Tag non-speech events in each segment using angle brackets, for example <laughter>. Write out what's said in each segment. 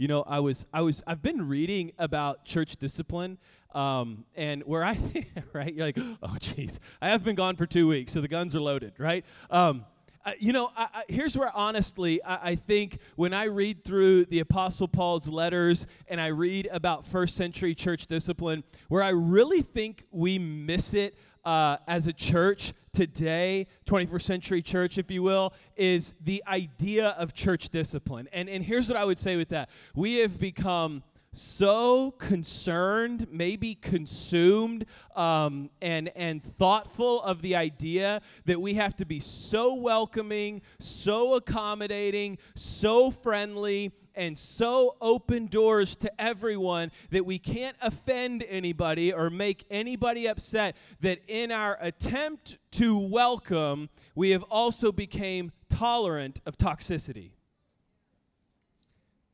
You know, I was, I was, I've been reading about church discipline, um, and where I, <laughs> right, you're like, <gasps> oh, jeez, I have been gone for two weeks, so the guns are loaded, right? Um, uh, you know, I, I, here's where honestly I, I, think when I read through the Apostle Paul's letters and I read about first century church discipline, where I really think we miss it uh, as a church today, 21st century church, if you will, is the idea of church discipline. And, and here's what I would say with that we have become so concerned, maybe consumed, um, and and thoughtful of the idea that we have to be so welcoming, so accommodating, so friendly, and so open doors to everyone that we can't offend anybody or make anybody upset. That in our attempt to welcome, we have also became tolerant of toxicity.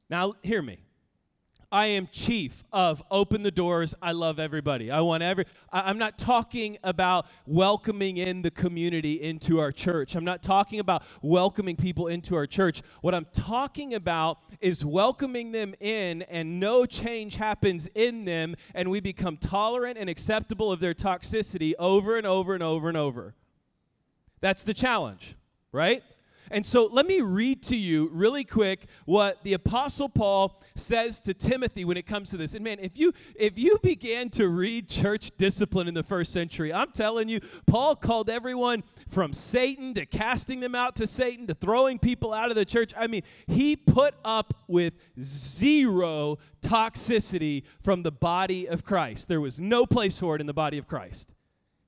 Now, hear me. I am chief of open the doors. I love everybody. I want every. I, am not talking about welcoming in the community into our church. I'm not talking about welcoming people into our church. What I'm talking about is welcoming them in, and no change happens in them, and we become tolerant and acceptable of their toxicity over and over and over and over. That's the challenge, right? And so let me read to you really quick what the apostle Paul says to Timothy when it comes to this. And man, if you if you began to read church discipline in the first century, I'm telling you, Paul called everyone from Satan to casting them out to Satan to throwing people out of the church. I mean, he put up with zero toxicity from the body of Christ. There was no place for it in the body of Christ.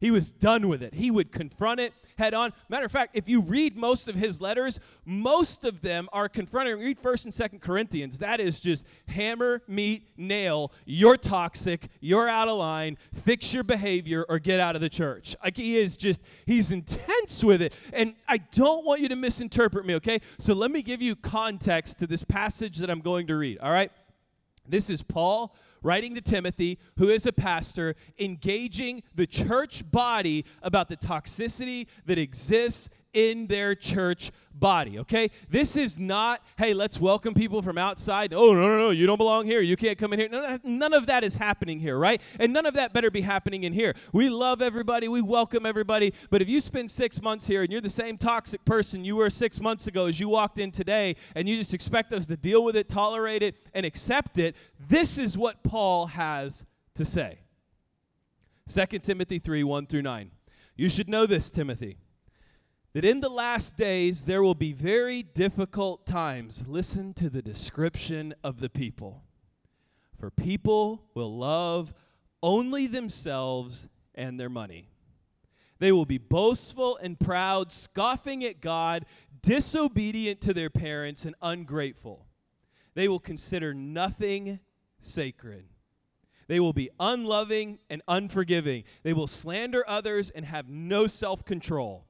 He was done with it. He would confront it head on. Matter of fact, if you read most of his letters, most of them are confronting. Read 1st and 2nd Corinthians. That is just hammer, meat, nail. You're toxic. You're out of line. Fix your behavior or get out of the church. Like he is just, he's intense with it. And I don't want you to misinterpret me, okay? So let me give you context to this passage that I'm going to read, all right? This is Paul writing to Timothy, who is a pastor, engaging the church body about the toxicity that exists in their church body, okay? This is not, hey, let's welcome people from outside. Oh, no, no, no, you don't belong here. You can't come in here. None, none of that is happening here, right? And none of that better be happening in here. We love everybody. We welcome everybody. But if you spend six months here and you're the same toxic person you were six months ago as you walked in today, and you just expect us to deal with it, tolerate it, and accept it, this is what Paul has to say. 2 Timothy 3 1 through 9. You should know this, Timothy that in the last days there will be very difficult times. Listen to the description of the people. For people will love only themselves and their money. They will be boastful and proud, scoffing at God, disobedient to their parents, and ungrateful. They will consider nothing sacred. They will be unloving and unforgiving. They will slander others and have no self control.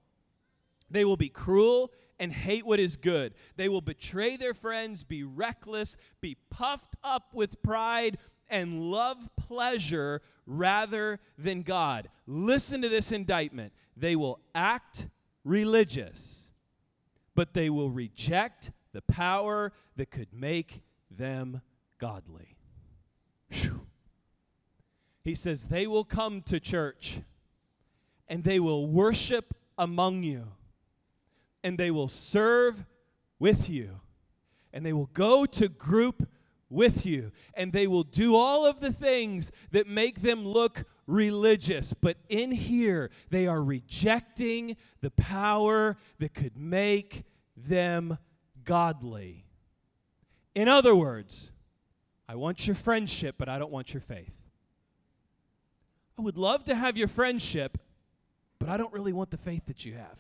They will be cruel and hate what is good. They will betray their friends, be reckless, be puffed up with pride, and love pleasure rather than God. Listen to this indictment. They will act religious, but they will reject the power that could make them godly. Whew. He says, They will come to church and they will worship among you and they will serve with you. And they will go to group with you. And they will do all of the things that make them look religious. But in here, they are rejecting the power that could make them godly. In other words, I want your friendship, but I don't want your faith. I would love to have your friendship, but I don't really want the faith that you have.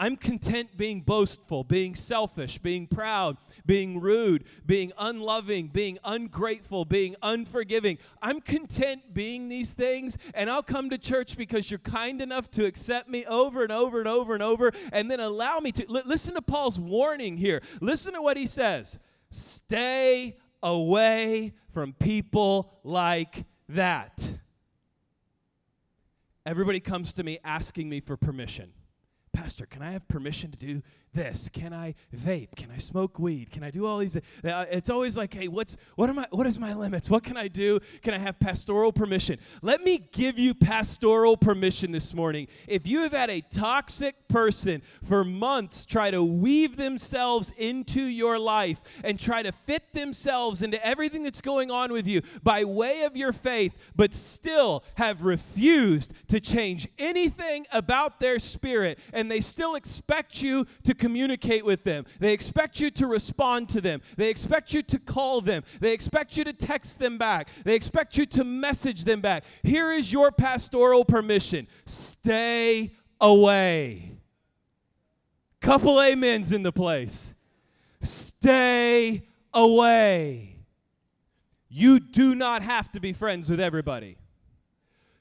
I'm content being boastful, being selfish, being proud, being rude, being unloving, being ungrateful, being unforgiving. I'm content being these things, and I'll come to church because you're kind enough to accept me over and over and over and over, and then allow me to. L- listen to Paul's warning here. Listen to what he says Stay away from people like that. Everybody comes to me asking me for permission. Pastor, can I have permission to do this? Can I vape? Can I smoke weed? Can I do all these? Uh, it's always like, hey, what's what am I? What is my limits? What can I do? Can I have pastoral permission? Let me give you pastoral permission this morning. If you have had a toxic person for months try to weave themselves into your life and try to fit themselves into everything that's going on with you by way of your faith, but still have refused to change anything about their spirit, and they still expect you to communicate with them. They expect you to respond to them. They expect you to call them. They expect you to text them back. They expect you to message them back. Here is your pastoral permission stay away. Couple amens in the place. Stay away. You do not have to be friends with everybody.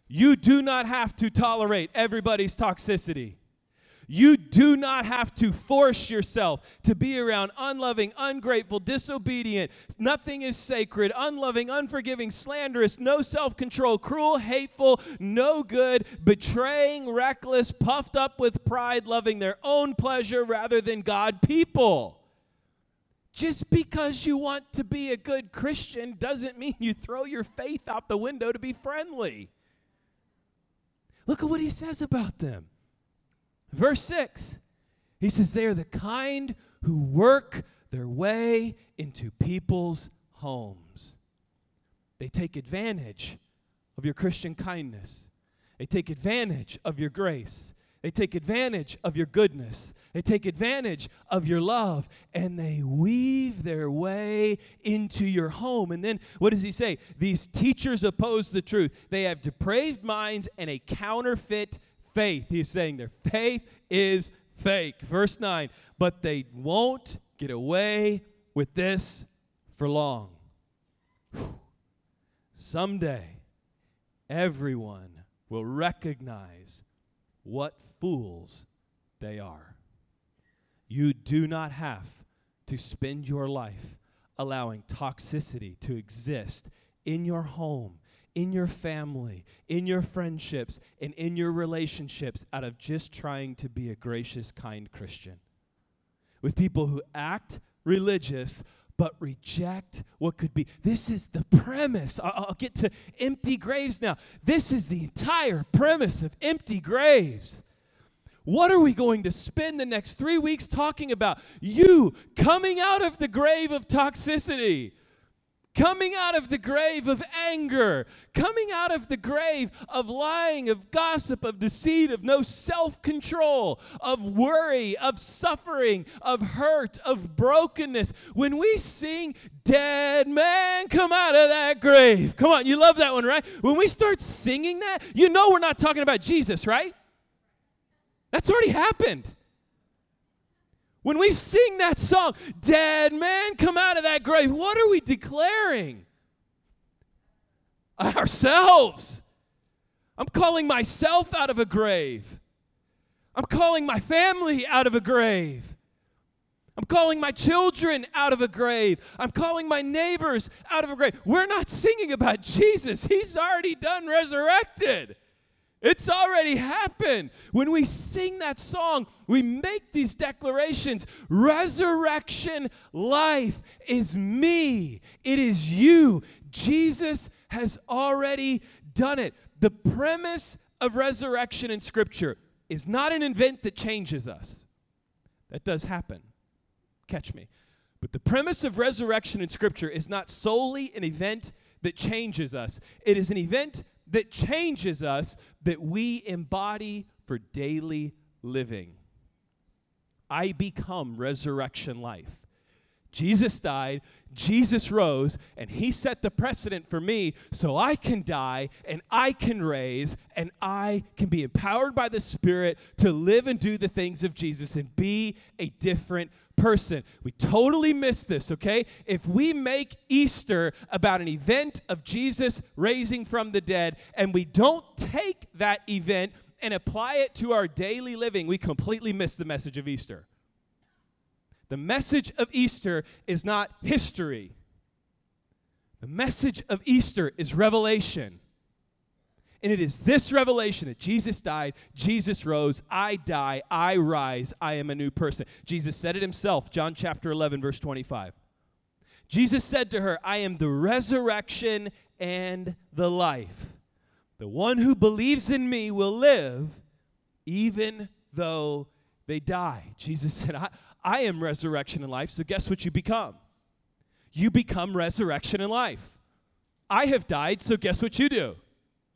You do not have to tolerate everybody's toxicity. You do not have to force yourself to be around unloving, ungrateful, disobedient. Nothing is sacred, unloving, unforgiving, slanderous, no self control, cruel, hateful, no good, betraying, reckless, puffed up with pride, loving their own pleasure rather than God people. Just because you want to be a good Christian doesn't mean you throw your faith out the window to be friendly. Look at what he says about them. Verse 6, he says, They are the kind who work their way into people's homes. They take advantage of your Christian kindness, they take advantage of your grace. They take advantage of your goodness. They take advantage of your love and they weave their way into your home. And then what does he say? These teachers oppose the truth. They have depraved minds and a counterfeit faith. He's saying their faith is fake. Verse 9, but they won't get away with this for long. Whew. Someday, everyone will recognize what fools they are. You do not have to spend your life allowing toxicity to exist in your home, in your family, in your friendships, and in your relationships out of just trying to be a gracious, kind Christian. With people who act religious but reject what could be. This is the premise. I'll, get to empty graves now. This is the entire premise of empty graves. What are we going to spend the next three weeks talking about? You coming out of the grave of toxicity coming out of the grave of anger, coming out of the grave of lying, of gossip, of deceit, of no self control, of worry, of suffering, of hurt, of brokenness. When we sing, Dead man, come out of that grave. Come on, you love that one, right? When we start singing that, you know we're not talking about Jesus, right? That's already happened. When we sing that song, dead man, come out of that grave, what are we declaring? Ourselves. I'm calling myself out of a grave. I'm calling my family out of a grave. I'm calling my children out of a grave. I'm calling my neighbors out of a grave. We're not singing about Jesus, He's already done resurrected. It's already happened. When we sing that song, we make these declarations. Resurrection life is me, it is you. Jesus has already done it. The premise of resurrection in Scripture is not an event that changes us. That does happen. Catch me. But the premise of resurrection in Scripture is not solely an event that changes us, it is an event that changes us that we embody for daily living. I become resurrection life. Jesus died, Jesus rose, and he set the precedent for me so I can die and I can raise and I can be empowered by the Spirit to live and do the things of Jesus and be a different person. We totally miss this, okay? If we make Easter about an event of Jesus raising from the dead and we don't take that event and apply it to our daily living, we completely miss the message of Easter. The message of Easter is not history. The message of Easter is revelation. And it is this revelation that Jesus died, Jesus rose, I die, I rise, I am a new person. Jesus said it himself, John chapter 11, verse 25. Jesus said to her, I am the resurrection and the life. The one who believes in me will live even though they die. Jesus said, I, I am resurrection and life, so guess what you become? You become resurrection and life. I have died, so guess what you do?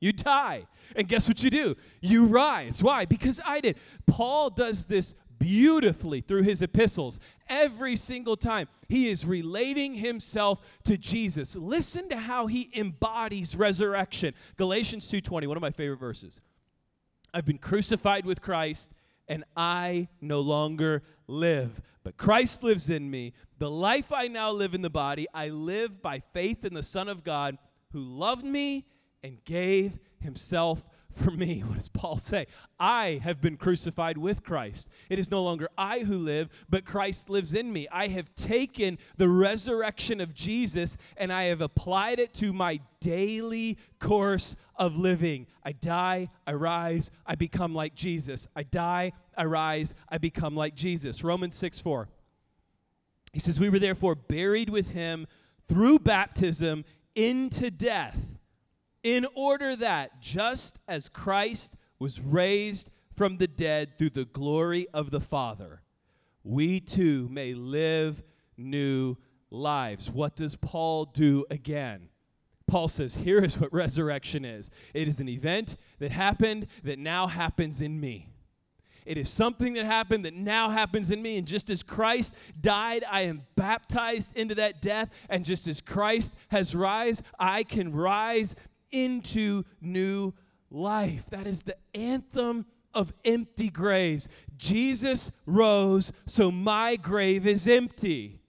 You die. And guess what you do? You rise. Why? Because I did. Paul does this beautifully through his epistles. Every single time he is relating himself to Jesus. Listen to how he embodies resurrection. Galatians 2:20, one of my favorite verses. I've been crucified with Christ and I no longer live, but Christ lives in me. The life I now live in the body, I live by faith in the Son of God who loved me and gave himself for me. <laughs> What does Paul say? I have been crucified with Christ. It is no longer I who live, but Christ lives in me. I have taken the resurrection of Jesus and I have applied it to my daily course of living. I die, I rise, I become like Jesus. I die, I rise, I become like Jesus. Romans 6 4. He says, We were therefore buried with him through baptism into death in order that just as Christ was raised from the dead through the glory of the Father, we too may live new lives. What does Paul do again? Paul says, Here is what resurrection is it is an event that happened that now happens in me. It is something that happened that now happens in me. And just as Christ died, I am baptized into that death. And just as Christ has rise, I can rise into new life. That is the anthem of empty graves. Jesus rose, so my grave is empty.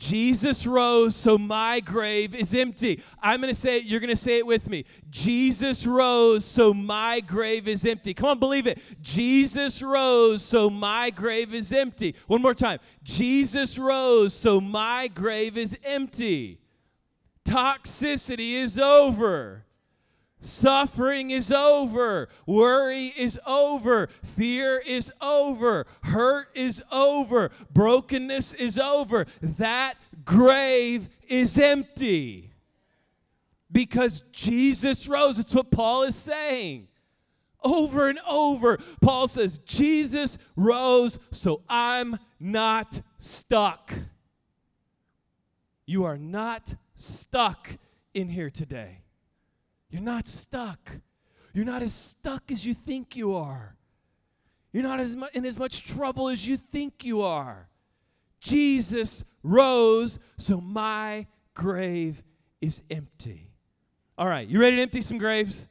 Jesus rose, so my grave is empty. I'm going to say it, you're going to say it with me. Jesus rose, so my grave is empty. Come on, believe it. Jesus rose, so my grave is empty. One more time. Jesus rose, so my grave is empty. Toxicity is over. Suffering is over. Worry is over. Fear is over. Hurt is over. Brokenness is over. That grave is empty. Because Jesus rose. It's what Paul is saying. Over and over, Paul says, Jesus rose, so I'm not stuck. You are not stuck in here today. You're not stuck. You're not as stuck as you think you are. You're not as mu- in as much trouble as you think you are. Jesus rose, so my grave is empty. All right, you ready to empty some graves?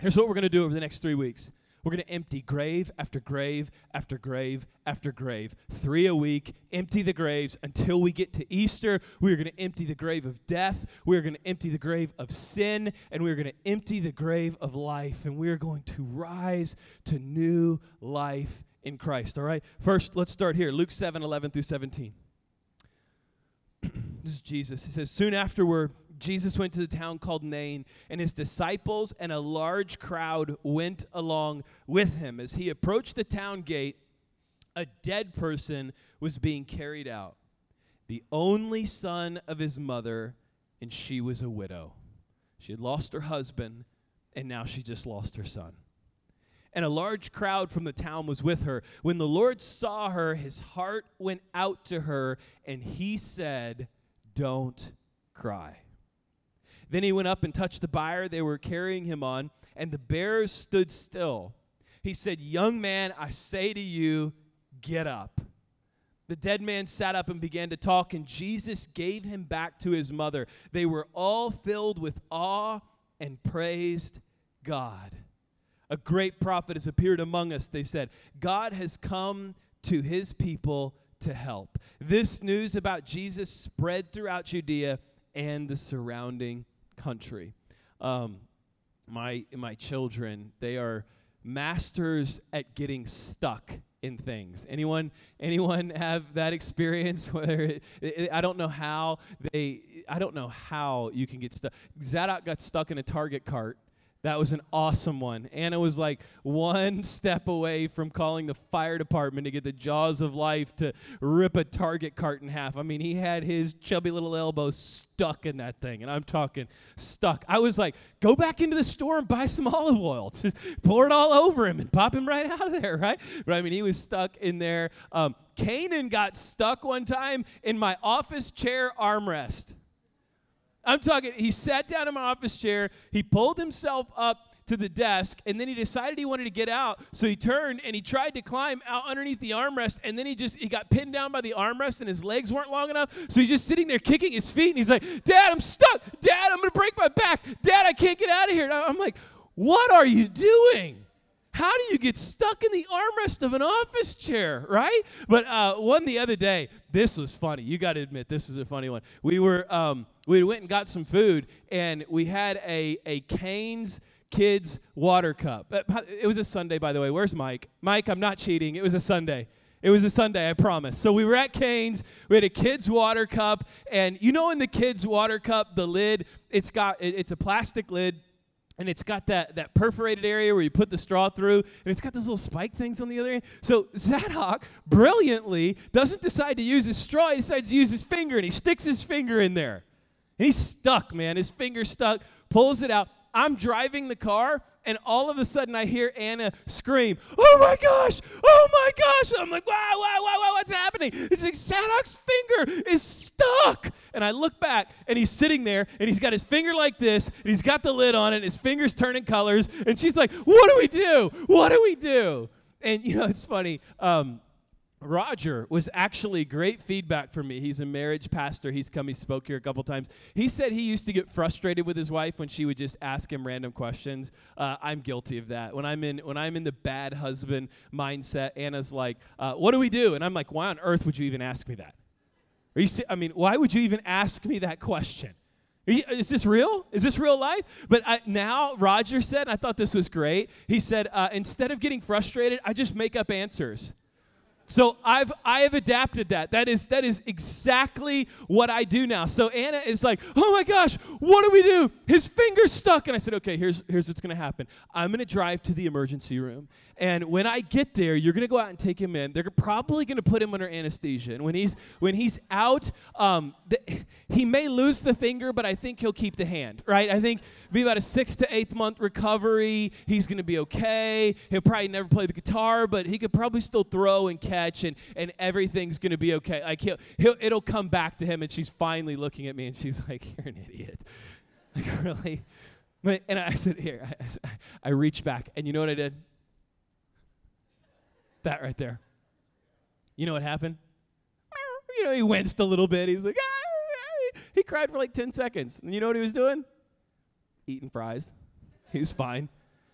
Here's what we're going to do over the next three weeks. We're going to empty grave after grave after grave after grave. Three a week, empty the graves until we get to Easter. We are going to empty the grave of death. We are going to empty the grave of sin. And we are going to empty the grave of life. And we are going to rise to new life in Christ. All right? First, let's start here Luke 7 11 through 17. <clears throat> this is Jesus. He says, Soon afterward, Jesus went to the town called Nain, and his disciples and a large crowd went along with him. As he approached the town gate, a dead person was being carried out, the only son of his mother, and she was a widow. She had lost her husband, and now she just lost her son. And a large crowd from the town was with her. When the Lord saw her, his heart went out to her, and he said, Don't cry. Then he went up and touched the bier they were carrying him on, and the bearers stood still. He said, Young man, I say to you, get up. The dead man sat up and began to talk, and Jesus gave him back to his mother. They were all filled with awe and praised God. A great prophet has appeared among us, they said. God has come to his people to help. This news about Jesus spread throughout Judea and the surrounding country. Um, my my children, they are masters at getting stuck in things. Anyone anyone <laughs> have that experience <laughs> where it, it, I don't know how they I don't know how you can get stuck. Zadok got stuck in a Target cart that was an awesome one. Anna was like one <laughs> step away from calling the fire department to get the jaws of life to rip a Target cart in half. I mean, he had his chubby little elbow stuck in that thing, and I'm talking stuck. I was like, go back into the store and buy some olive oil. <laughs> Just pour it all over him and pop him right <laughs> out of there, right? But I mean, he was stuck in there. Um, Canaan got stuck one time in my office chair armrest. I'm talking, he sat down in my office chair, he pulled himself up to the desk, and then he decided he wanted to get out. So he turned and he tried to climb out underneath the armrest, and then he just he got pinned down by the armrest, and his legs weren't long enough. So he's just sitting there kicking his feet, and he's like, "Dad, I'm stuck. Dad, I'm gonna break my back. Dad, I can't get out of here." And I'm like, "What are you doing?" How do you get stuck in the armrest of an office chair, right? But uh, one the other day, this was funny. You got to admit, this was a funny one. We were um, we went and got some food, and we had a a Cane's kids water cup. Uh, it was a Sunday, by the way. Where's Mike? Mike, I'm not cheating. It was a Sunday. It was a Sunday, I promise. So we were at Cane's. We had a kids' water cup, and you know, in the kids' water cup, the lid, it's got it's a plastic lid and it's got that, that perforated area where you put the straw through, and it's got those little spike things on the other end. So Zadok brilliantly doesn't decide to use his straw, he decides to use his finger, and he sticks his finger in there. And he's stuck, man. His finger's stuck, pulls it out. I'm driving the car, and all of a sudden I hear Anna scream, Oh my gosh! Oh my gosh! I'm like, Wow, wow, wow, wow, what's happening? It's like Zadok's finger is stuck. And I look back, and he's sitting there, and he's got his finger like this, and he's got the lid on it, and his finger's turning colors, and she's like, What do we do? What do we do? And, you know, it's funny. Um, Roger was actually great feedback for me. He's a marriage pastor. He's come, he spoke here a couple times. He said he used to get frustrated with his wife when she would just ask him random questions. Uh, I'm guilty of that. When I'm in when I'm in the bad husband mindset, Anna's like, uh, "What do we do?" And I'm like, "Why on earth would you even ask me that?" Are you? I mean, why would you even ask me that question? Is this real? Is this real life? But I, now Roger said, I thought this was great. He said, uh, instead of getting frustrated, I just make up answers. So I've I have adapted that. That is that is exactly what I do now. So Anna is like, "Oh my gosh, what do we do? His finger's stuck." And I said, "Okay, here's here's what's going to happen. I'm going to drive to the emergency room and when I get there, you're going to go out and take him in. They're probably going to put him under anesthesia. And when he's when he's out, um, the, he may lose the finger, but I think he'll keep the hand. Right? I think be about a six to eight month recovery. He's going to be okay. He'll probably never play the guitar, but he could probably still throw and catch, and and everything's going to be okay. Like he'll, he'll it'll come back to him. And she's finally looking at me, and she's like, "You're an idiot." <laughs> Like really. And I said, here, I, I reached back, and you know what I did? That right there. You know what happened? <laughs> You know, he winced a little bit. He's like, ah, <laughs> he cried for like 10 seconds. And you know what he was doing? Eating fries. He was fine.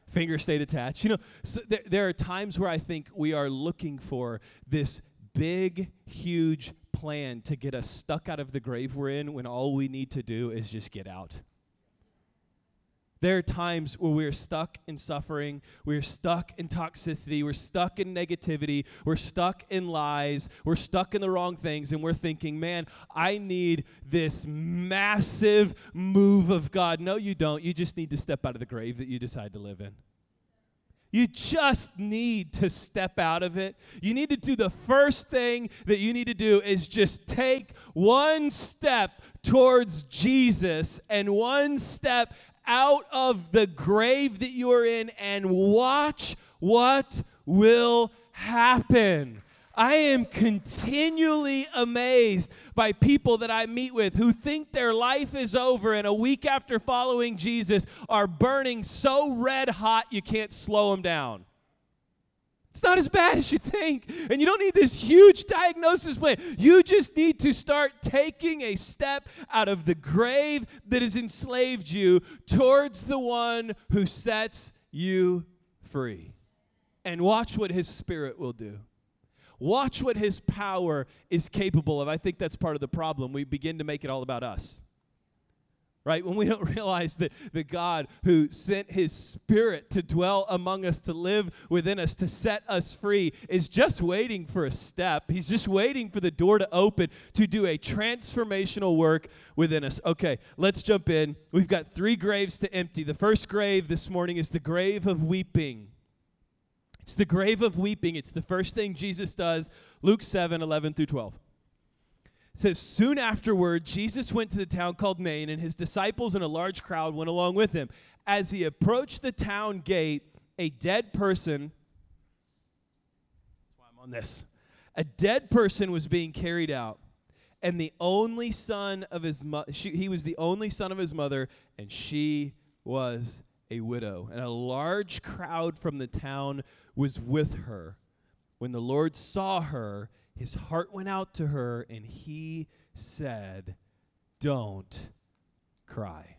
Finger stayed attached. You know, so there are times where I think we are looking for this big, huge plan to get us stuck out of the grave we're in when all we need to do is just get out. There are times where we're stuck in suffering, we're stuck in toxicity, we're stuck in negativity, we're stuck in lies, we're stuck in the wrong things, and we're thinking, man, I need this massive move of God. No, you don't. You just need to step out of the grave that you decide to live in. You just need to step out of it. You need to do the first thing that you need to do is just take one step towards Jesus and one step out of the grave that you are in and watch what will happen. I am continually amazed by people that I meet with who think their life is over and a week after following Jesus are burning so red hot you can't slow them down. It's not as bad as you think. And you don't need this huge diagnosis plan. You just need to start taking a step out of the grave that has enslaved you towards the one who sets you free. And watch what his spirit will do. Watch what his power is capable of. I think that's part of the problem. We begin to make it all about us. Right? When we don't <laughs> realize that the God who sent his spirit to dwell among us, to live within us, to set us free, is just waiting for a step. He's just waiting for the door to open to do a transformational work within us. Okay, let's jump in. We've got three graves to empty. The first grave this morning is the grave of weeping. It's the grave of weeping. It's the first thing Jesus does. Luke 7 11 through 12 says soon afterward jesus went to the town called nain and his disciples and a large crowd went along with him. As he approached the town gate a dead person that's why i'm on this a dead person was being carried out and the only son of his mother he was the only son of his mother and she was a widow. And a large crowd from the town was with her. When the lord saw her his heart went out to her, and he said, Don't cry.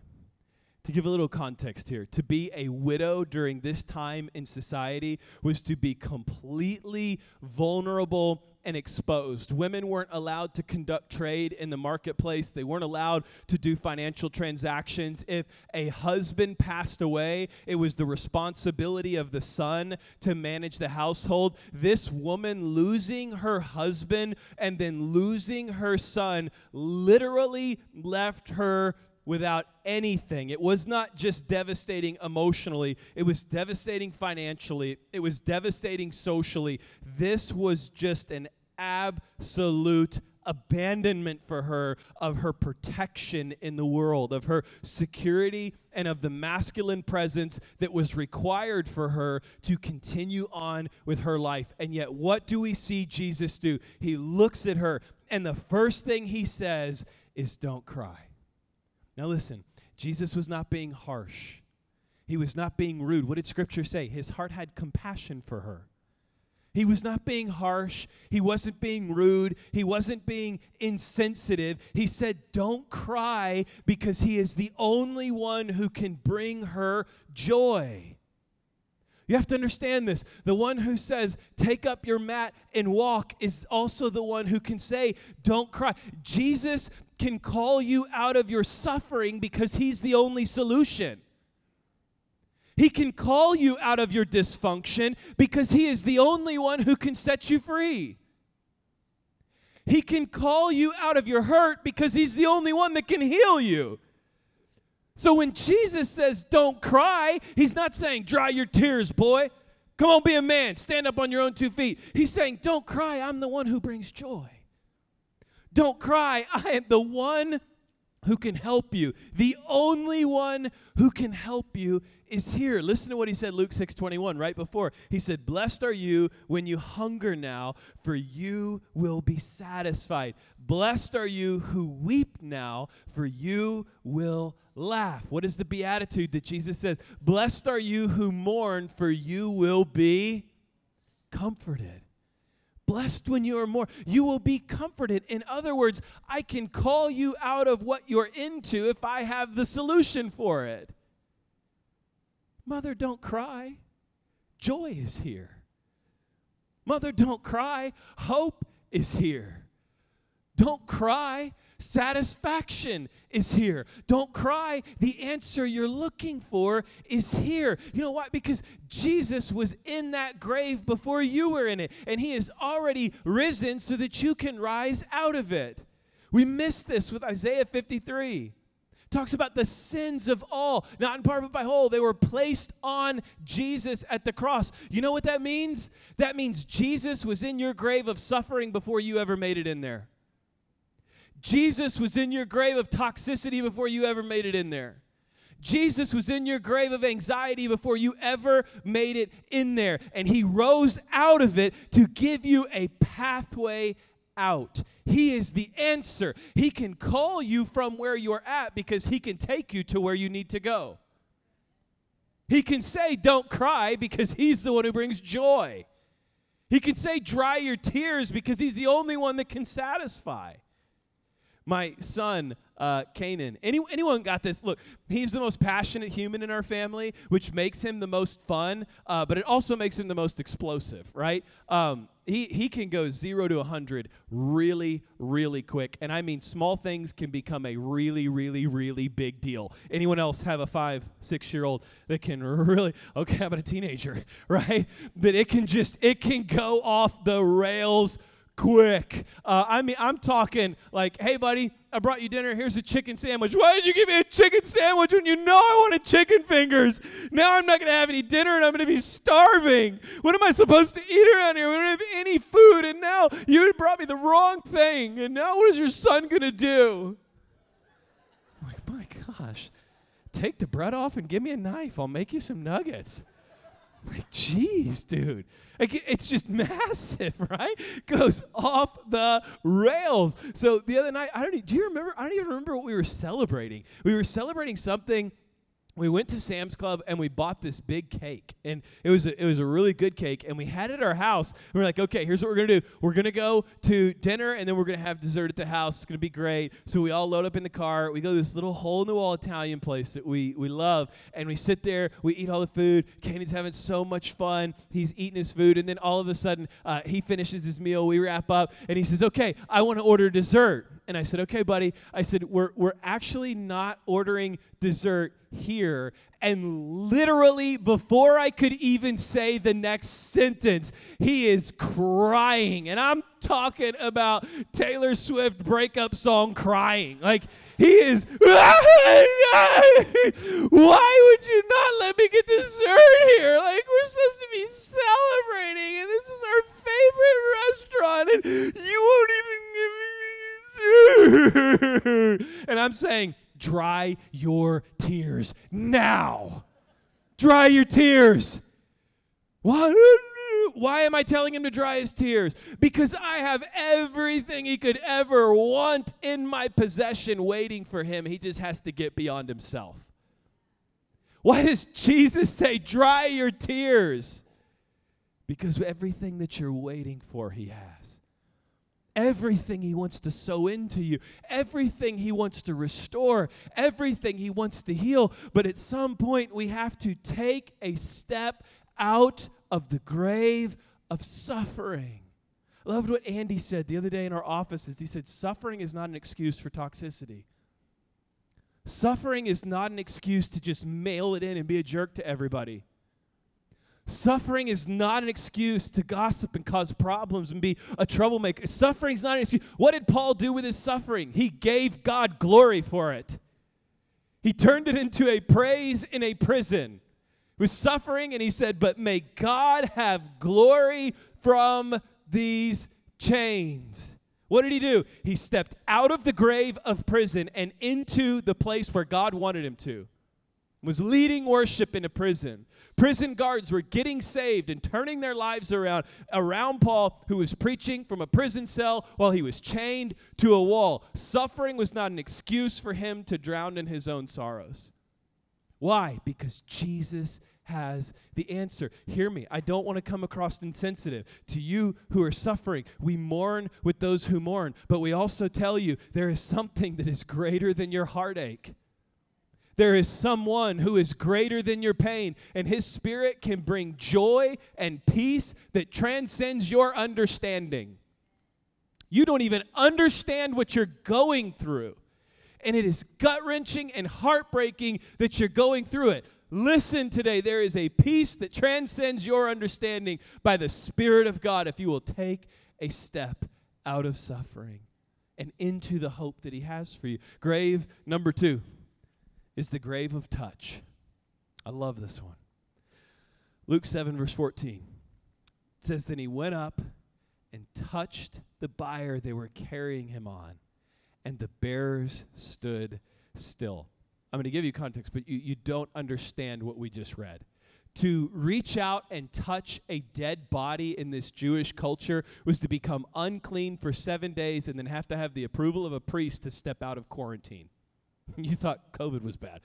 To give a little context here, to be a widow during this time in society was to be completely vulnerable and exposed. Women weren't allowed to conduct trade in the marketplace, they weren't allowed to do financial transactions. If a husband passed away, it was the responsibility of the son to manage the household. This woman losing her husband and then losing her son literally left her without anything. It was not just devastating emotionally, it was devastating financially, it was devastating socially. This was just an absolute abandonment for her of her protection in the world, of her security, and of the masculine presence that was required for her to continue on with her life. And yet, what do we see Jesus do? He looks at her, and the first thing he says is, Don't cry. Now, listen, Jesus was not being harsh. He was not being rude. What did Scripture say? His heart had compassion for her. He was not being harsh. He wasn't being rude. He wasn't being insensitive. He said, Don't cry because He is the only one who can bring her joy. You have to understand this. The one who says, Take up your mat and walk, is also the one who can say, Don't cry. Jesus can call you out of your suffering because he's the only solution. He can call you out of your dysfunction because he is the only one who can set you free. He can call you out of your hurt because he's the only one that can heal you. So when Jesus says, Don't cry, he's not saying, Dry your tears, boy. Come on, be a man. Stand up on your own two feet. He's saying, Don't cry. I'm the one who brings joy. Don't cry. I am the one who can help you. The only one who can help you is here. Listen to what he said Luke 6:21 right before. He said, "Blessed are you when you hunger now, for you will be satisfied. Blessed are you who weep now, for you will laugh." What is the beatitude that Jesus says? "Blessed are you who mourn, for you will be comforted." Blessed when you are more, you will be comforted. In other words, I can call you out of what you're into if I have the solution for it. Mother, don't cry. Joy is here. Mother, don't cry. Hope is here. Don't cry. Satisfaction is here. Don't cry. The answer you're looking for is here. You know why? Because Jesus was in that grave before you were in it, and he has already risen so that you can rise out of it. We miss this with Isaiah 53 talks about the sins of all, not in part but by whole. They were placed on Jesus at the cross. You know what that means? That means Jesus was in your grave of suffering before you ever made it in there. Jesus was in your grave of toxicity before you ever made it in there. Jesus was in your grave of anxiety before you ever made it in there. And he rose out of it to give you a pathway out. He is the answer. He can call you from where you're at because he can take you to where you need to go. He can say, Don't cry because he's the one who brings joy. He can say, Dry your tears because he's the only one that can satisfy my son uh, Canaan. Any, anyone got this? Look, he's the most passionate human in our family, which makes him the most fun, uh, but it also makes him the most explosive, right? Um, he, he can go zero to a 100 really, really quick. And I mean, small things can become a really, really, really big deal. Anyone else have a five, six year old that can <laughs> really, okay, how about a teenager, <laughs> right? But it can just, it can go off the rails quick. Uh, I mean, I'm talking like, hey, buddy, I brought you dinner. Here's a chicken sandwich. Why did you give me a chicken sandwich when you know I wanted chicken fingers? Now I'm not going to have any dinner and I'm going to be starving. What am I supposed to eat around here? We don't have any food. And now you brought me the wrong thing. And now what is your son going to do? I'm like, my gosh, take the bread off and give me a knife. I'll make you some nuggets. Like, jeez, dude. Like, it's just <laughs> massive, right? Goes off the rails. So the other night, I don't. Do you remember? I don't even remember what we were celebrating. We were celebrating something we went to Sam's Club and we bought this big cake, and it was a, it was a really good cake, and we had it at our house. And we're like, okay, here's what we're gonna do: we're gonna go to dinner, and then we're gonna have dessert at the house. It's gonna be great. So we all load up in the car. We go to this little hole in the wall Italian place that we we love, and we sit there. We eat all the food. Kenny's having so much fun. He's eating his food, and then all of a sudden, uh, he finishes his meal. We wrap up, and he says, "Okay, I want to order dessert." And I said, okay, buddy. I said, we're, we're actually not ordering dessert here. And literally, before I could even say the next sentence, he is crying. And I'm talking about Taylor Swift breakup song crying. Like, he is, <laughs> why would you not let me get dessert here? Like, we're supposed to be celebrating, and this is our favorite restaurant, and you won't even give me <laughs> dessert. and I'm saying, dry your tears now. Dry your tears. Why? Why am I telling him to dry his tears? Because I have everything he could ever want in my possession waiting for him. He just has to get beyond himself. Why does Jesus say, dry your tears? Because everything that you're waiting for, he has everything He wants to sow into you, everything He wants to restore, everything He wants to heal. But at some point, we have to take a step out of the grave of suffering. I loved what Andy said the other day in our offices. He said, Suffering is not an excuse for toxicity. Suffering is not an excuse to just mail it in and be a jerk to everybody. Suffering is not an excuse to gossip and cause problems and be a troublemaker. Suffering is not an excuse. What did Paul do with his suffering? He gave God glory for it. He turned it into a praise in a prison. He was suffering, and he said, But may God have glory from these chains. What did he do? He stepped out of the grave of prison and into the place where God wanted him to. Was leading worship in a prison. Prison guards were getting saved and turning their lives around around Paul, who was preaching from a prison cell while he was chained to a wall. Suffering was not an excuse for him to drown in his own sorrows. Why? Because Jesus has the answer. Hear me. I don't want to come across insensitive to you who are suffering. We mourn with those who mourn, but we also tell you there is something that is greater than your heartache. There is someone who is greater than your pain, and his spirit can bring joy and peace that transcends your understanding. You don't even understand what you're going through. And it is gut wrenching and heartbreaking that you're going through it. Listen today, there is a peace that transcends your understanding by the Spirit of God if you will take a step out of suffering and into the hope that He has for you. Grave number two is the grave of touch. I love this one. Luke 7, verse 14 says, Then he went up and touched the bier they were carrying him on, and the bearers stood still. I'm going to give you context, but you, you don't understand what we just read. To reach out and touch a dead body in this Jewish culture was to become unclean for seven days and then have to have the approval of a priest to step out of quarantine. <laughs> you thought COVID was bad.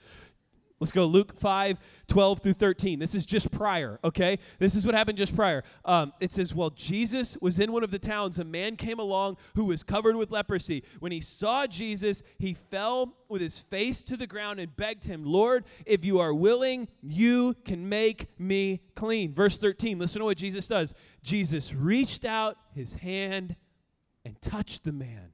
Let's go Luke 5, 12 through 13. This is just prior, okay? This is what happened just prior. Um, it says, While Jesus was in one of the towns, a man came along who was covered with leprosy. When he saw Jesus, he fell with his face to the ground and begged him, Lord, if you are willing, you can make me clean. Verse 13, listen to what Jesus does. Jesus reached out his hand and touched the man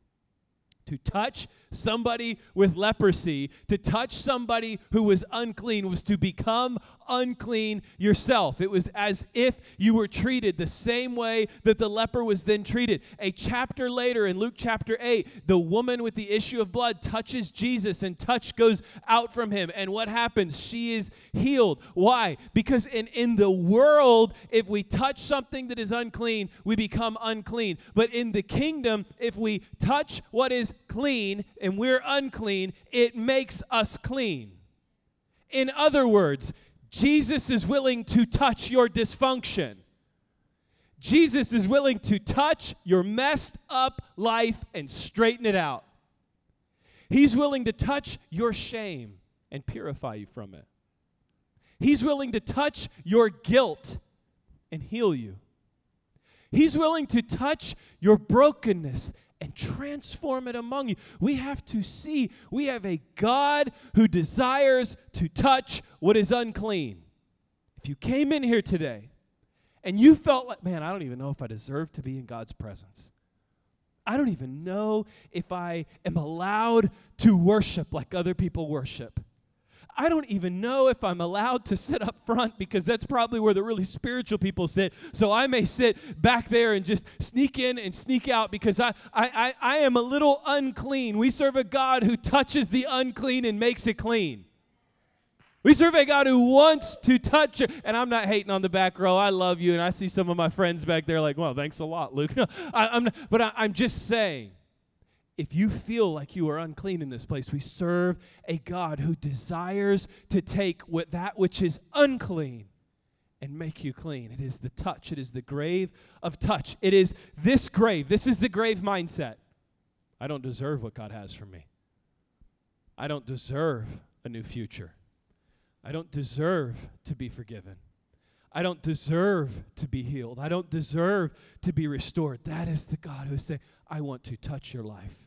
to touch somebody with leprosy, to touch somebody who was unclean, was to become unclean yourself. It was as if you were treated the same way that the leper was then treated. A chapter later, in Luke chapter 8, the woman with the issue of blood touches Jesus, and touch goes out from him. And what happens? She is healed. Why? Because in, in the world, if we touch something that is unclean, we become unclean. But in the kingdom, if we touch what is clean and we're unclean, it makes us clean. In other words, Jesus is willing to touch your dysfunction. Jesus is willing to touch your messed up life and straighten it out. He's willing to touch your shame and purify you from it. He's willing to touch your guilt and heal you. He's willing to touch your brokenness and transform it among you. We have to see we have a God who desires to touch what is unclean. If you came in here today and you felt like, man, I don't even know if I deserve to be in God's presence. I don't even know if I am allowed to worship like other people worship. I don't even know if I'm allowed to sit up front because that's probably where the really spiritual people sit. So I may sit back there and just sneak in and sneak out because I, I, I, I am a little unclean. We serve a God who touches the unclean and makes it clean. We serve a God who wants to touch. And I'm not hating on the back row. I love you. And I see some of my friends back there like, well, thanks a lot, Luke. <laughs> No, I, am but I, I'm just saying if you feel like you are unclean in this place, we serve a God who desires to take what that which is unclean and make you clean. It is the touch, it is the grave of touch. It is this grave. This is the grave mindset. I don't deserve what God has for me. I don't deserve a new future. I don't deserve to be forgiven. I don't deserve to be healed. I don't deserve to be restored. That is the God who say, I want to touch your life.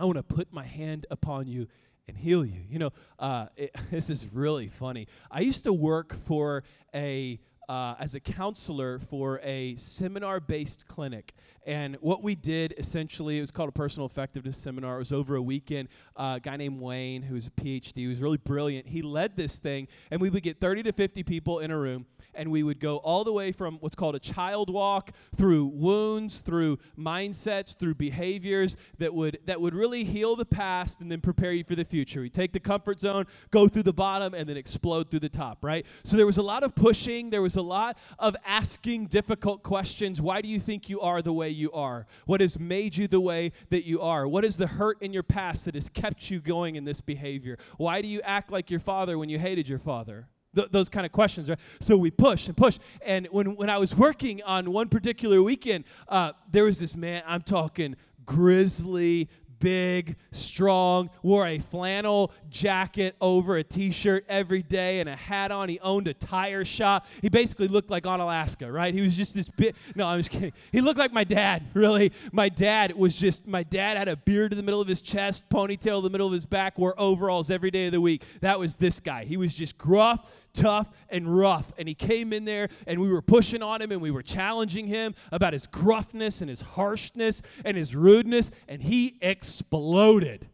I want to put my hand upon you and heal you. You know, uh, <laughs> it, this is really funny. I used to work for a uh, as a counselor for a seminar based clinic. And what we did essentially, it was called a personal effectiveness seminar. It was over a weekend. Uh, a guy named Wayne, who's a PhD, who was really brilliant, he led this thing. And we would get 30 to 50 people in a room and we would go all the way from what's called a child walk through wounds, through mindsets, through behaviors that would that would really heal the past and then prepare you for the future. We take the comfort zone, go through the bottom, and then explode through the top, right? So there was a lot of pushing, there was a lot of asking difficult questions. Why do you think you are the way you are? What has made you the way that you are? What is the hurt in your past that has kept you going in this behavior? Why do you act like your father when you hated your father? Th- those kind of questions, right? So we push and push. And when, when I was working on one particular weekend, uh, there was this man, I'm talking grizzly, big, strong, wore a flannel jacket over a t shirt every day and a hat on. He owned a tire shop. He basically looked like on Alaska, right? He was just this big. No, I'm just kidding. He looked like my dad, <laughs> really. My dad was just, my dad had a beard in the middle of his chest, ponytail in the middle of his back, wore overalls every day of the week. That was this guy. He was just gruff tough and rough. And he came in there and we were pushing on him and we were challenging him about his gruffness and his harshness and his rudeness. And he exploded,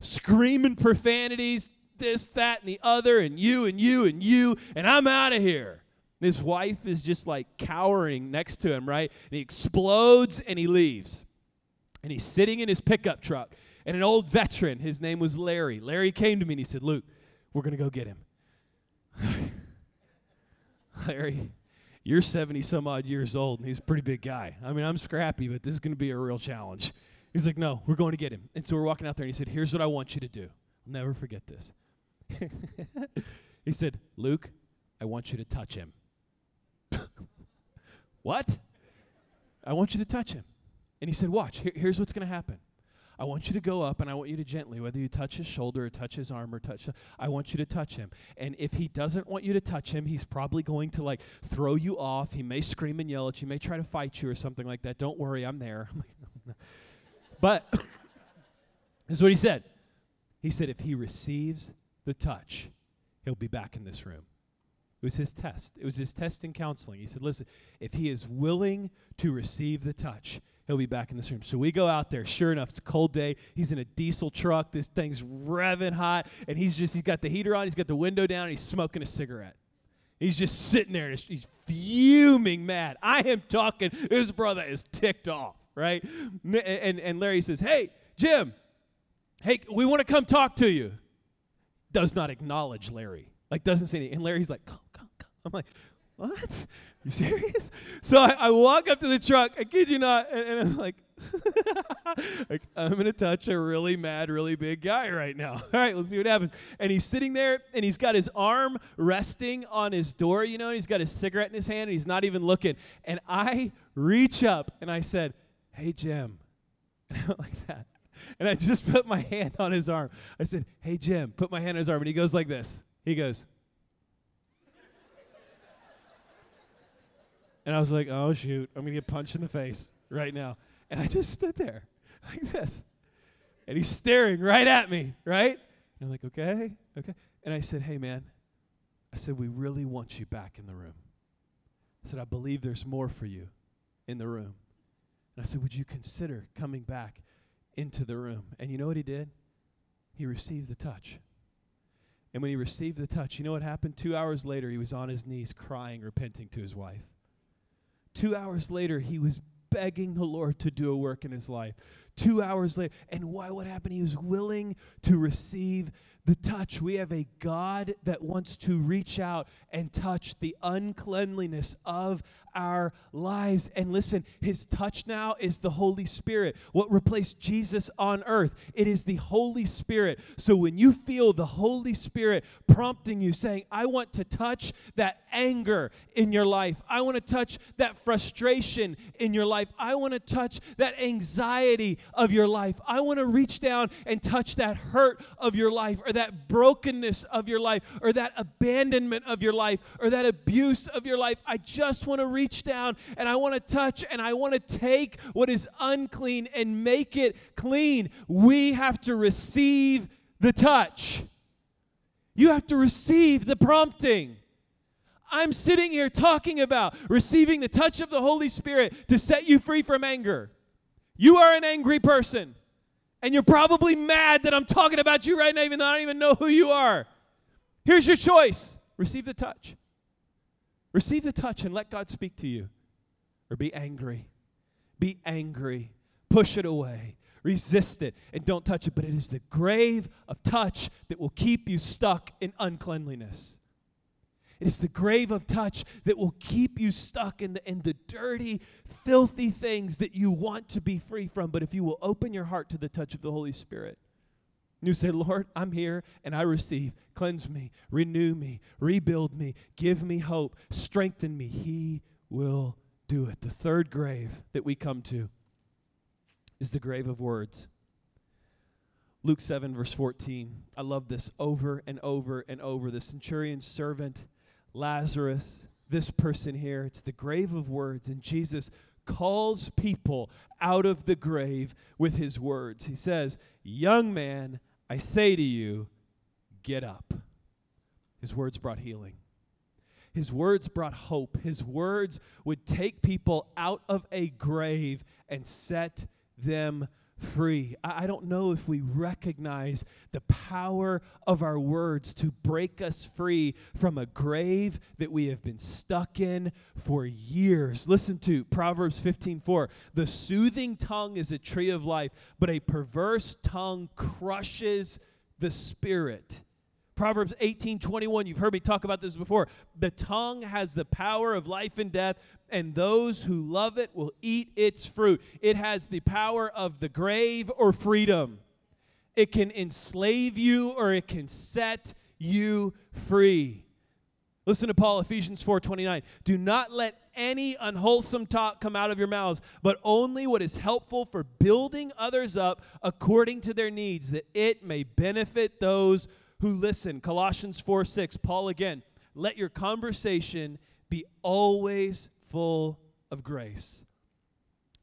screaming profanities, this, that, and the other, and you, and you, and you, and I'm out of here. His wife is just like cowering next to him, right? And he explodes and he leaves. And he's sitting in his pickup truck. And an old veteran, his name was Larry. Larry came to me and he said, Luke, we're going to go get him. <sighs> Larry, you're 70 some odd years old, and he's a pretty big guy. I mean, I'm scrappy, but this is going to be a real challenge. He's like, No, we're going to get him. And so we're walking out there, and he said, Here's what I want you to do. I'll never forget this. <laughs> he said, Luke, I want you to touch him. <laughs> what? I want you to touch him. And he said, Watch, here, here's what's going to happen. I want you to go up and I want you to gently, whether you touch his shoulder or touch his arm or touch, I want you to touch him. And if he doesn't want you to touch him, he's probably going to like throw you off. He may scream and yell at you, may try to fight you or something like that. Don't worry, I'm there. <laughs> but <coughs> this is what he said. He said, if he receives the touch, he'll be back in this room. It was his test. It was his test in counseling. He said, listen, if he is willing to receive the touch, he'll be back in this room. So we go out there. Sure enough, it's a cold day. He's in a diesel truck. This thing's revving hot. And he's just, he's got the heater on. He's got the window down. He's smoking a cigarette. He's just sitting there and he's fuming mad. I am talking. His brother is ticked off, right? And, and, and Larry says, hey, Jim, hey, we want to come talk to you. Does not acknowledge Larry. Like, doesn't say anything. And Larry's like, come, come, come. I'm like, what? You serious? So I, I, walk up to the truck. I kid you not, and, and I'm like, <laughs> like, I'm gonna touch a really mad, really big guy right now. <laughs> All right, let's see what happens. And he's sitting there, and he's got his arm resting on his door, you know, and he's got his cigarette in his hand, and he's not even looking. And I reach up and I said, "Hey, Jim," <laughs> and I went like that. And I just put my hand on his arm. I said, "Hey, Jim," put my hand on his arm, and he goes like this. He goes. And I was like, oh, shoot, I'm going to get punched in the face right now. And I just stood there <laughs> like this. And he's staring right at me, right? And I'm like, okay, okay. And I said, hey, man, I said, we really want you back in the room. I said, I believe there's more for you in the room. And I said, would you consider coming back into the room? And you know what he did? He received the touch. And when he received the touch, you know what happened? Two hours later, he was on his knees crying, repenting to his wife. Two hours later, he was begging the Lord to do a work in his life. Two hours later, and why? What happened? He was willing to receive the touch. We have a God that wants to reach out and touch the uncleanliness of our lives. And listen, his touch now is the Holy Spirit. What replaced Jesus on earth? It is the Holy Spirit. So when you feel the Holy Spirit prompting you, saying, I want to touch that anger in your life, I want to touch that frustration in your life, I want to touch that anxiety of your life, I want to reach down and touch that hurt of your life or that brokenness of your life or that abandonment of your life or that abuse of your life. I just want to reach down and I want to touch and I want to take what is unclean and make it clean. We have to receive the touch. You have to receive the prompting. I'm sitting here talking about receiving the touch of the Holy Spirit to set you free from anger. You are an angry person. And you're probably mad that I'm talking about you right now, even though I don't even know who you are. Here's your choice receive the touch. Receive the touch and let God speak to you. Or be angry. Be angry. Push it away. Resist it and don't touch it. But it is the grave of touch that will keep you stuck in uncleanliness. It is the grave of touch that will keep you stuck in the, in the dirty, filthy things that you want to be free from. But if you will open your heart to the touch of the Holy Spirit, you say, Lord, I'm here and I receive. Cleanse me, renew me, rebuild me, give me hope, strengthen me. He will do it. The third grave that we come to is the grave of words. Luke 7, verse 14. I love this over and over and over. The centurion's servant Lazarus, this person here. It's the grave of words, and Jesus calls people out of the grave with his words. He says, Young man, I say to you, get up. His words brought healing. His words brought hope. His words would take people out of a grave and set them free. I, don't know if we recognize the power of our words to break us free from a grave that we have been stuck in for years. Listen to Proverbs 15:4. The soothing tongue is a tree of life, but a perverse tongue crushes the spirit. Proverbs 18 21, you've heard me talk about this before. The tongue has the power of life and death, and those who love it will eat its fruit. It has the power of the grave or freedom. It can enslave you or it can set you free. Listen to Paul, Ephesians 4:29. Do not let any unwholesome talk come out of your mouths, but only what is helpful for building others up according to their needs, that it may benefit those who listen. Colossians 4 6, Paul again. Let your conversation be always full of grace,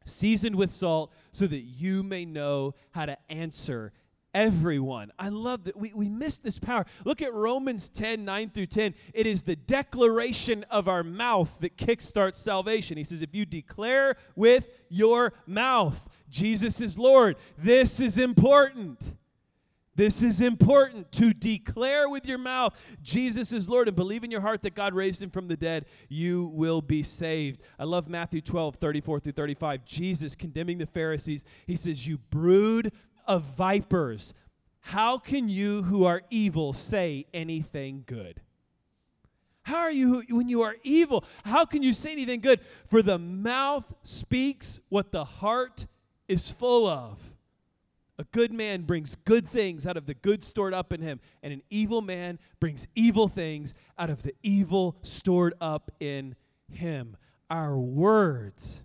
seasoned with salt, so that you may know how to answer everyone. I love that we, we miss this power. Look at Romans 10 9 through 10. It is the declaration of our mouth that kickstarts salvation. He says, If you declare with your mouth, Jesus is Lord, this is important. This is important to declare with your mouth Jesus is Lord and believe in your heart that God raised him from the dead, you will be saved. I love Matthew 12, 34 through 35. Jesus condemning the Pharisees. He says, You brood of vipers, how can you who are evil say anything good? How are you when you are evil? How can you say anything good? For the mouth speaks what the heart is full of. A good man brings good things out of the good stored up in him, and an evil man brings evil things out of the evil stored up in him. Our words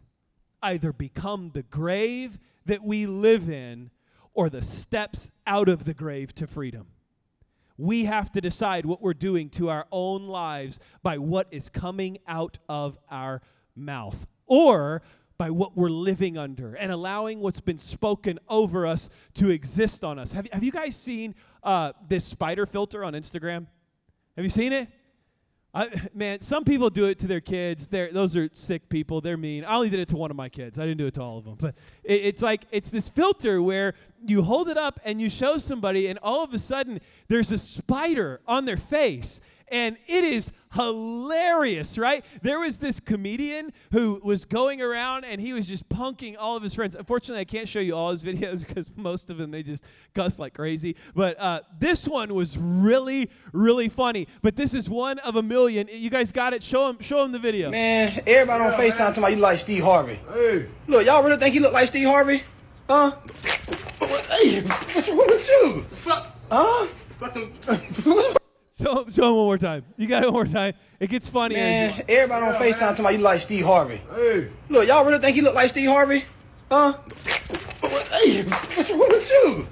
either become the grave that we live in or the steps out of the grave to freedom. We have to decide what we're doing to our own lives by what is coming out of our mouth or by what we're living under and allowing what's been spoken over us to exist on us. Have, have you guys seen uh, this spider filter on Instagram? Have you seen it? I, <laughs> man, some people do it to their kids. They're, those are sick people. They're mean. I only did it to one of my kids. I didn't do it to all of them. But it, it's like it's this filter where you hold it up and you show somebody, and all of a sudden there's a spider on their face, and it is hilarious, right? There was this comedian who was going around and he was just punking all of his friends. Unfortunately, I can't show you all his <laughs> videos because most of them they just cuss like crazy. But uh, this one was really, really funny. But this is one of a million. You guys got it? Show him, show him the video. Man, everybody on FaceTime talking about you like Steve Harvey. Hey. Look, y'all really think he look like Steve Harvey? Huh? Hey, what's wrong with you? Huh? <laughs> Show, show him one more time. You got it one more time. It gets funny. Man, everybody on FaceTime talking about you like Steve Harvey. Hey. Look, y'all really think he look like Steve Harvey? Huh? Hey, what's wrong with you?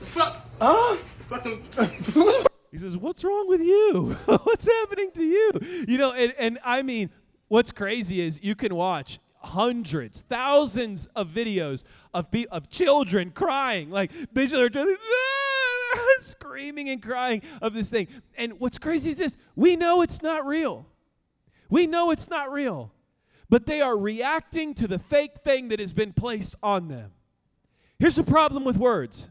Huh? <laughs> He says, What's wrong with you? <laughs> what's happening to you? You know, and, and I mean, what's crazy is you can watch hundreds, thousands of videos of pe- of children crying, like they just are just <laughs> screaming and crying of this thing. And what's crazy is this: we know it's not real. We know it's not real, but they are reacting to the fake thing that has been placed on them. Here's the problem with words.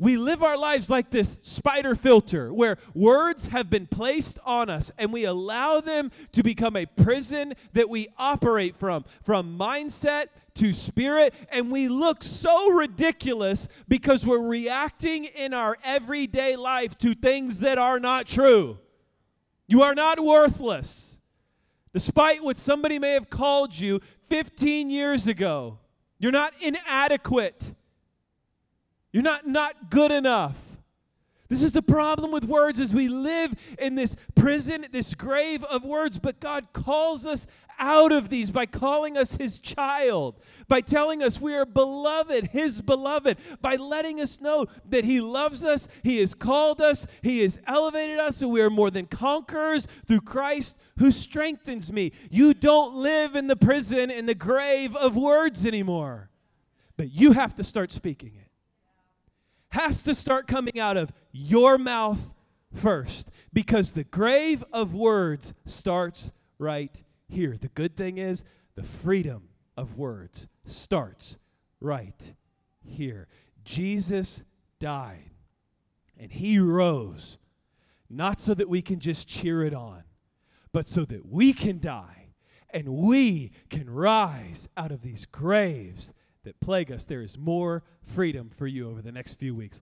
We live our lives like this spider filter where words have been placed on us and we allow them to become a prison that we operate from, from mindset to spirit. And we look so ridiculous because we're reacting in our everyday life to things that are not true. You are not worthless. Despite what somebody may have called you 15 years ago, you're not inadequate. You're not not good enough. This is the problem with words as we live in this prison, this grave of words, but God calls us out of these by calling us his child, by telling us we are beloved, his beloved, by letting us know that he loves us, he has called us, he has elevated us, and we are more than conquerors through Christ who strengthens me. You don't live in the prison, in the grave of words anymore, but you have to start speaking it has to start coming out of your mouth first because the grave of words starts right here. The good thing is, the freedom of words starts right here. Jesus died and he rose, not so that we can just cheer it on, but so that we can die and we can rise out of these graves that plague us, there is more freedom for you over the next few weeks.